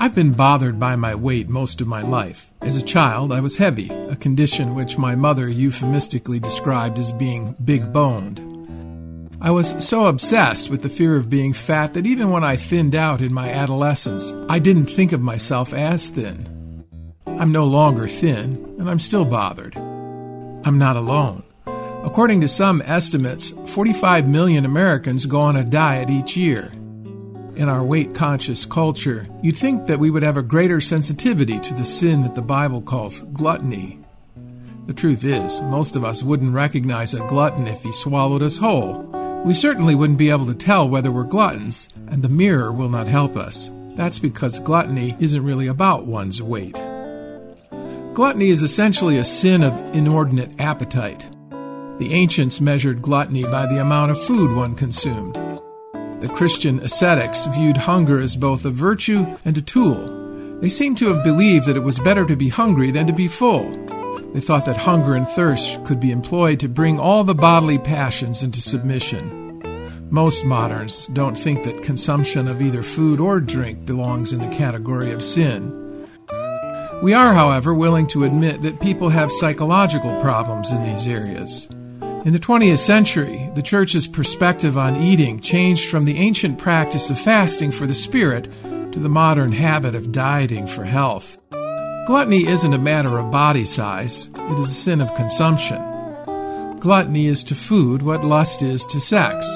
I've been bothered by my weight most of my life. As a child, I was heavy, a condition which my mother euphemistically described as being big boned. I was so obsessed with the fear of being fat that even when I thinned out in my adolescence, I didn't think of myself as thin. I'm no longer thin, and I'm still bothered. I'm not alone. According to some estimates, 45 million Americans go on a diet each year. In our weight conscious culture, you'd think that we would have a greater sensitivity to the sin that the Bible calls gluttony. The truth is, most of us wouldn't recognize a glutton if he swallowed us whole. We certainly wouldn't be able to tell whether we're gluttons, and the mirror will not help us. That's because gluttony isn't really about one's weight. Gluttony is essentially a sin of inordinate appetite. The ancients measured gluttony by the amount of food one consumed. The Christian ascetics viewed hunger as both a virtue and a tool. They seem to have believed that it was better to be hungry than to be full. They thought that hunger and thirst could be employed to bring all the bodily passions into submission. Most moderns don't think that consumption of either food or drink belongs in the category of sin. We are, however, willing to admit that people have psychological problems in these areas. In the 20th century, the Church's perspective on eating changed from the ancient practice of fasting for the spirit to the modern habit of dieting for health. Gluttony isn't a matter of body size, it is a sin of consumption. Gluttony is to food what lust is to sex.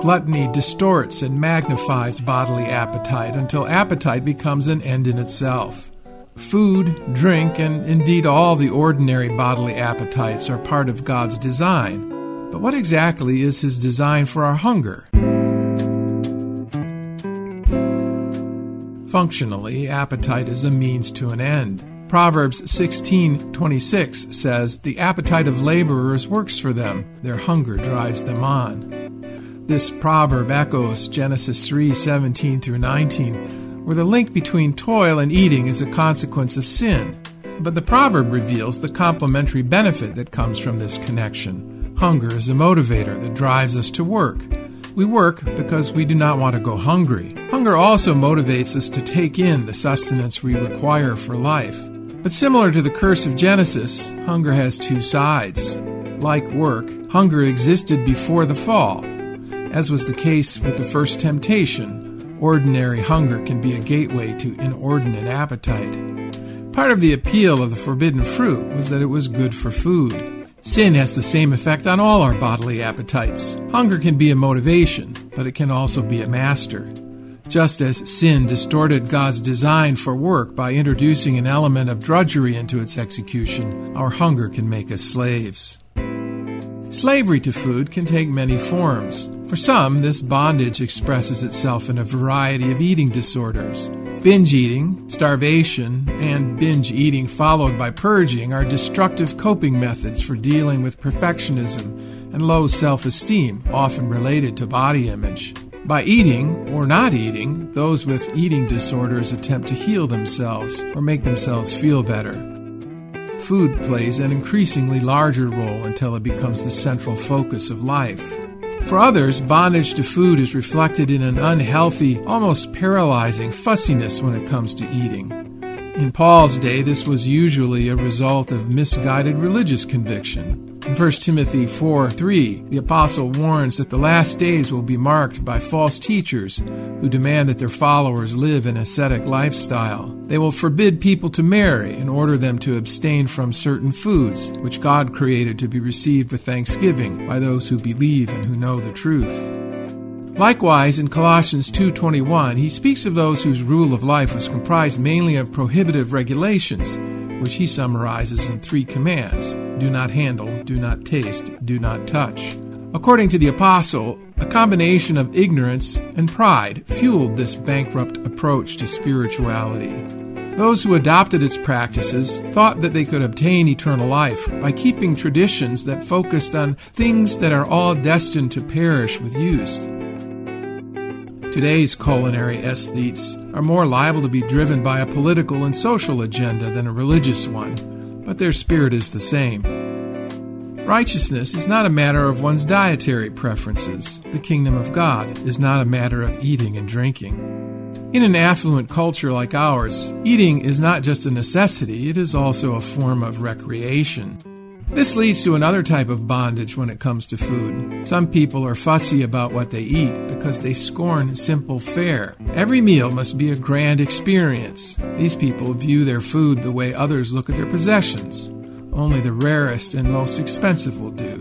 Gluttony distorts and magnifies bodily appetite until appetite becomes an end in itself. Food, drink, and indeed all the ordinary bodily appetites are part of God's design. But what exactly is His design for our hunger? Functionally, appetite is a means to an end. Proverbs 16:26 says, "The appetite of laborers works for them; their hunger drives them on." This proverb echoes Genesis 3:17 through 19 where the link between toil and eating is a consequence of sin. But the proverb reveals the complementary benefit that comes from this connection. Hunger is a motivator that drives us to work. We work because we do not want to go hungry. Hunger also motivates us to take in the sustenance we require for life. But similar to the curse of Genesis, hunger has two sides. Like work, hunger existed before the fall, as was the case with the first temptation Ordinary hunger can be a gateway to inordinate appetite. Part of the appeal of the forbidden fruit was that it was good for food. Sin has the same effect on all our bodily appetites. Hunger can be a motivation, but it can also be a master. Just as sin distorted God's design for work by introducing an element of drudgery into its execution, our hunger can make us slaves. Slavery to food can take many forms. For some, this bondage expresses itself in a variety of eating disorders. Binge eating, starvation, and binge eating followed by purging are destructive coping methods for dealing with perfectionism and low self esteem, often related to body image. By eating or not eating, those with eating disorders attempt to heal themselves or make themselves feel better food plays an increasingly larger role until it becomes the central focus of life. For others, bondage to food is reflected in an unhealthy, almost paralyzing fussiness when it comes to eating. In Paul's day, this was usually a result of misguided religious conviction. In 1 Timothy 4 3, the apostle warns that the last days will be marked by false teachers who demand that their followers live an ascetic lifestyle. They will forbid people to marry and order them to abstain from certain foods, which God created to be received with thanksgiving by those who believe and who know the truth. Likewise, in Colossians 2:21, he speaks of those whose rule of life was comprised mainly of prohibitive regulations, which he summarizes in three commands: do not handle, do not taste, do not touch. According to the apostle, a combination of ignorance and pride fueled this bankrupt approach to spirituality. Those who adopted its practices thought that they could obtain eternal life by keeping traditions that focused on things that are all destined to perish with use. Today's culinary aesthetes are more liable to be driven by a political and social agenda than a religious one, but their spirit is the same. Righteousness is not a matter of one's dietary preferences. The kingdom of God is not a matter of eating and drinking. In an affluent culture like ours, eating is not just a necessity, it is also a form of recreation. This leads to another type of bondage when it comes to food. Some people are fussy about what they eat because they scorn simple fare. Every meal must be a grand experience. These people view their food the way others look at their possessions. Only the rarest and most expensive will do.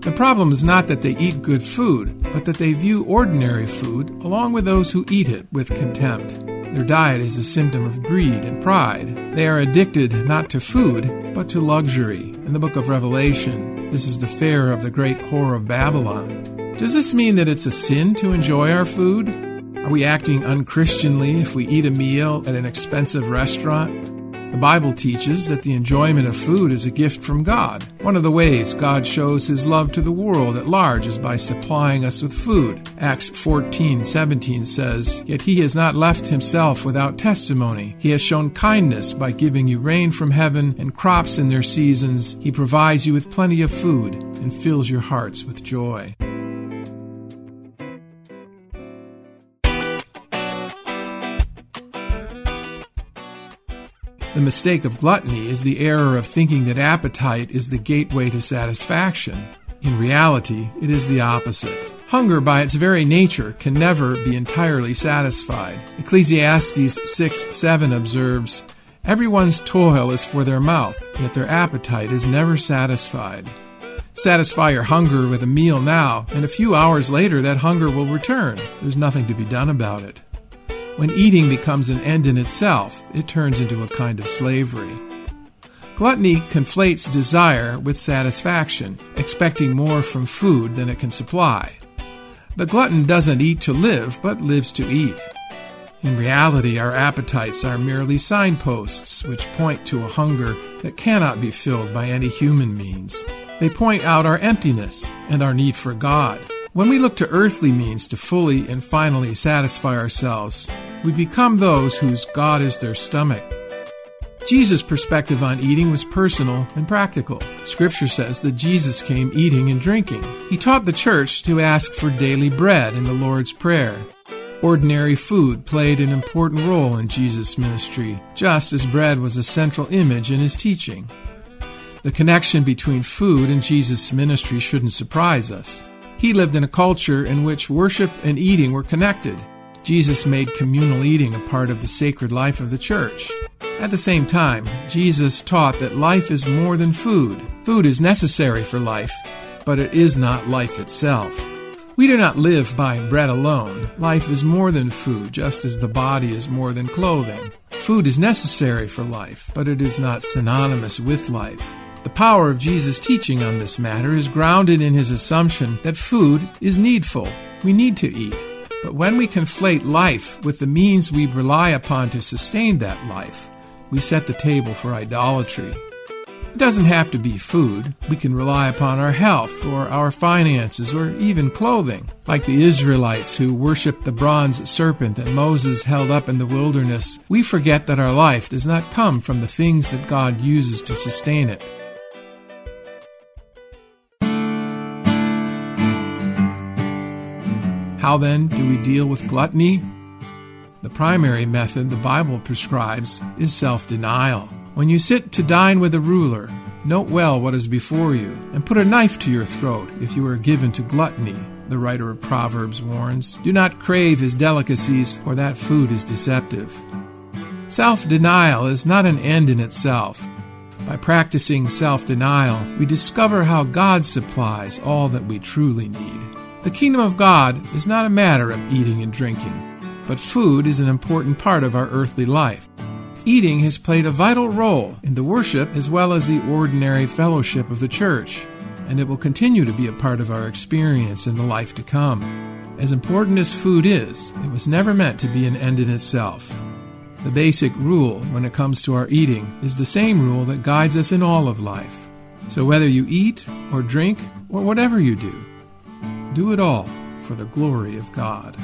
The problem is not that they eat good food, but that they view ordinary food, along with those who eat it, with contempt. Their diet is a symptom of greed and pride. They are addicted not to food, but to luxury. In the book of Revelation, this is the fare of the great whore of Babylon. Does this mean that it's a sin to enjoy our food? Are we acting unchristianly if we eat a meal at an expensive restaurant? The Bible teaches that the enjoyment of food is a gift from God. One of the ways God shows his love to the world at large is by supplying us with food. Acts 14:17 says, "Yet he has not left himself without testimony. He has shown kindness by giving you rain from heaven and crops in their seasons. He provides you with plenty of food and fills your hearts with joy." The mistake of gluttony is the error of thinking that appetite is the gateway to satisfaction. In reality, it is the opposite. Hunger, by its very nature, can never be entirely satisfied. Ecclesiastes 6 7 observes, Everyone's toil is for their mouth, yet their appetite is never satisfied. Satisfy your hunger with a meal now, and a few hours later that hunger will return. There's nothing to be done about it. When eating becomes an end in itself, it turns into a kind of slavery. Gluttony conflates desire with satisfaction, expecting more from food than it can supply. The glutton doesn't eat to live, but lives to eat. In reality, our appetites are merely signposts which point to a hunger that cannot be filled by any human means. They point out our emptiness and our need for God. When we look to earthly means to fully and finally satisfy ourselves, we become those whose God is their stomach. Jesus' perspective on eating was personal and practical. Scripture says that Jesus came eating and drinking. He taught the church to ask for daily bread in the Lord's Prayer. Ordinary food played an important role in Jesus' ministry, just as bread was a central image in his teaching. The connection between food and Jesus' ministry shouldn't surprise us. He lived in a culture in which worship and eating were connected. Jesus made communal eating a part of the sacred life of the church. At the same time, Jesus taught that life is more than food. Food is necessary for life, but it is not life itself. We do not live by bread alone. Life is more than food, just as the body is more than clothing. Food is necessary for life, but it is not synonymous with life. The power of Jesus' teaching on this matter is grounded in his assumption that food is needful. We need to eat. But when we conflate life with the means we rely upon to sustain that life, we set the table for idolatry. It doesn't have to be food. We can rely upon our health or our finances or even clothing, like the Israelites who worshiped the bronze serpent that Moses held up in the wilderness. We forget that our life does not come from the things that God uses to sustain it. How then do we deal with gluttony? The primary method the Bible prescribes is self denial. When you sit to dine with a ruler, note well what is before you, and put a knife to your throat if you are given to gluttony, the writer of Proverbs warns. Do not crave his delicacies, for that food is deceptive. Self denial is not an end in itself. By practicing self denial, we discover how God supplies all that we truly need. The kingdom of God is not a matter of eating and drinking, but food is an important part of our earthly life. Eating has played a vital role in the worship as well as the ordinary fellowship of the church, and it will continue to be a part of our experience in the life to come. As important as food is, it was never meant to be an end in itself. The basic rule when it comes to our eating is the same rule that guides us in all of life. So whether you eat or drink or whatever you do, do it all for the glory of God.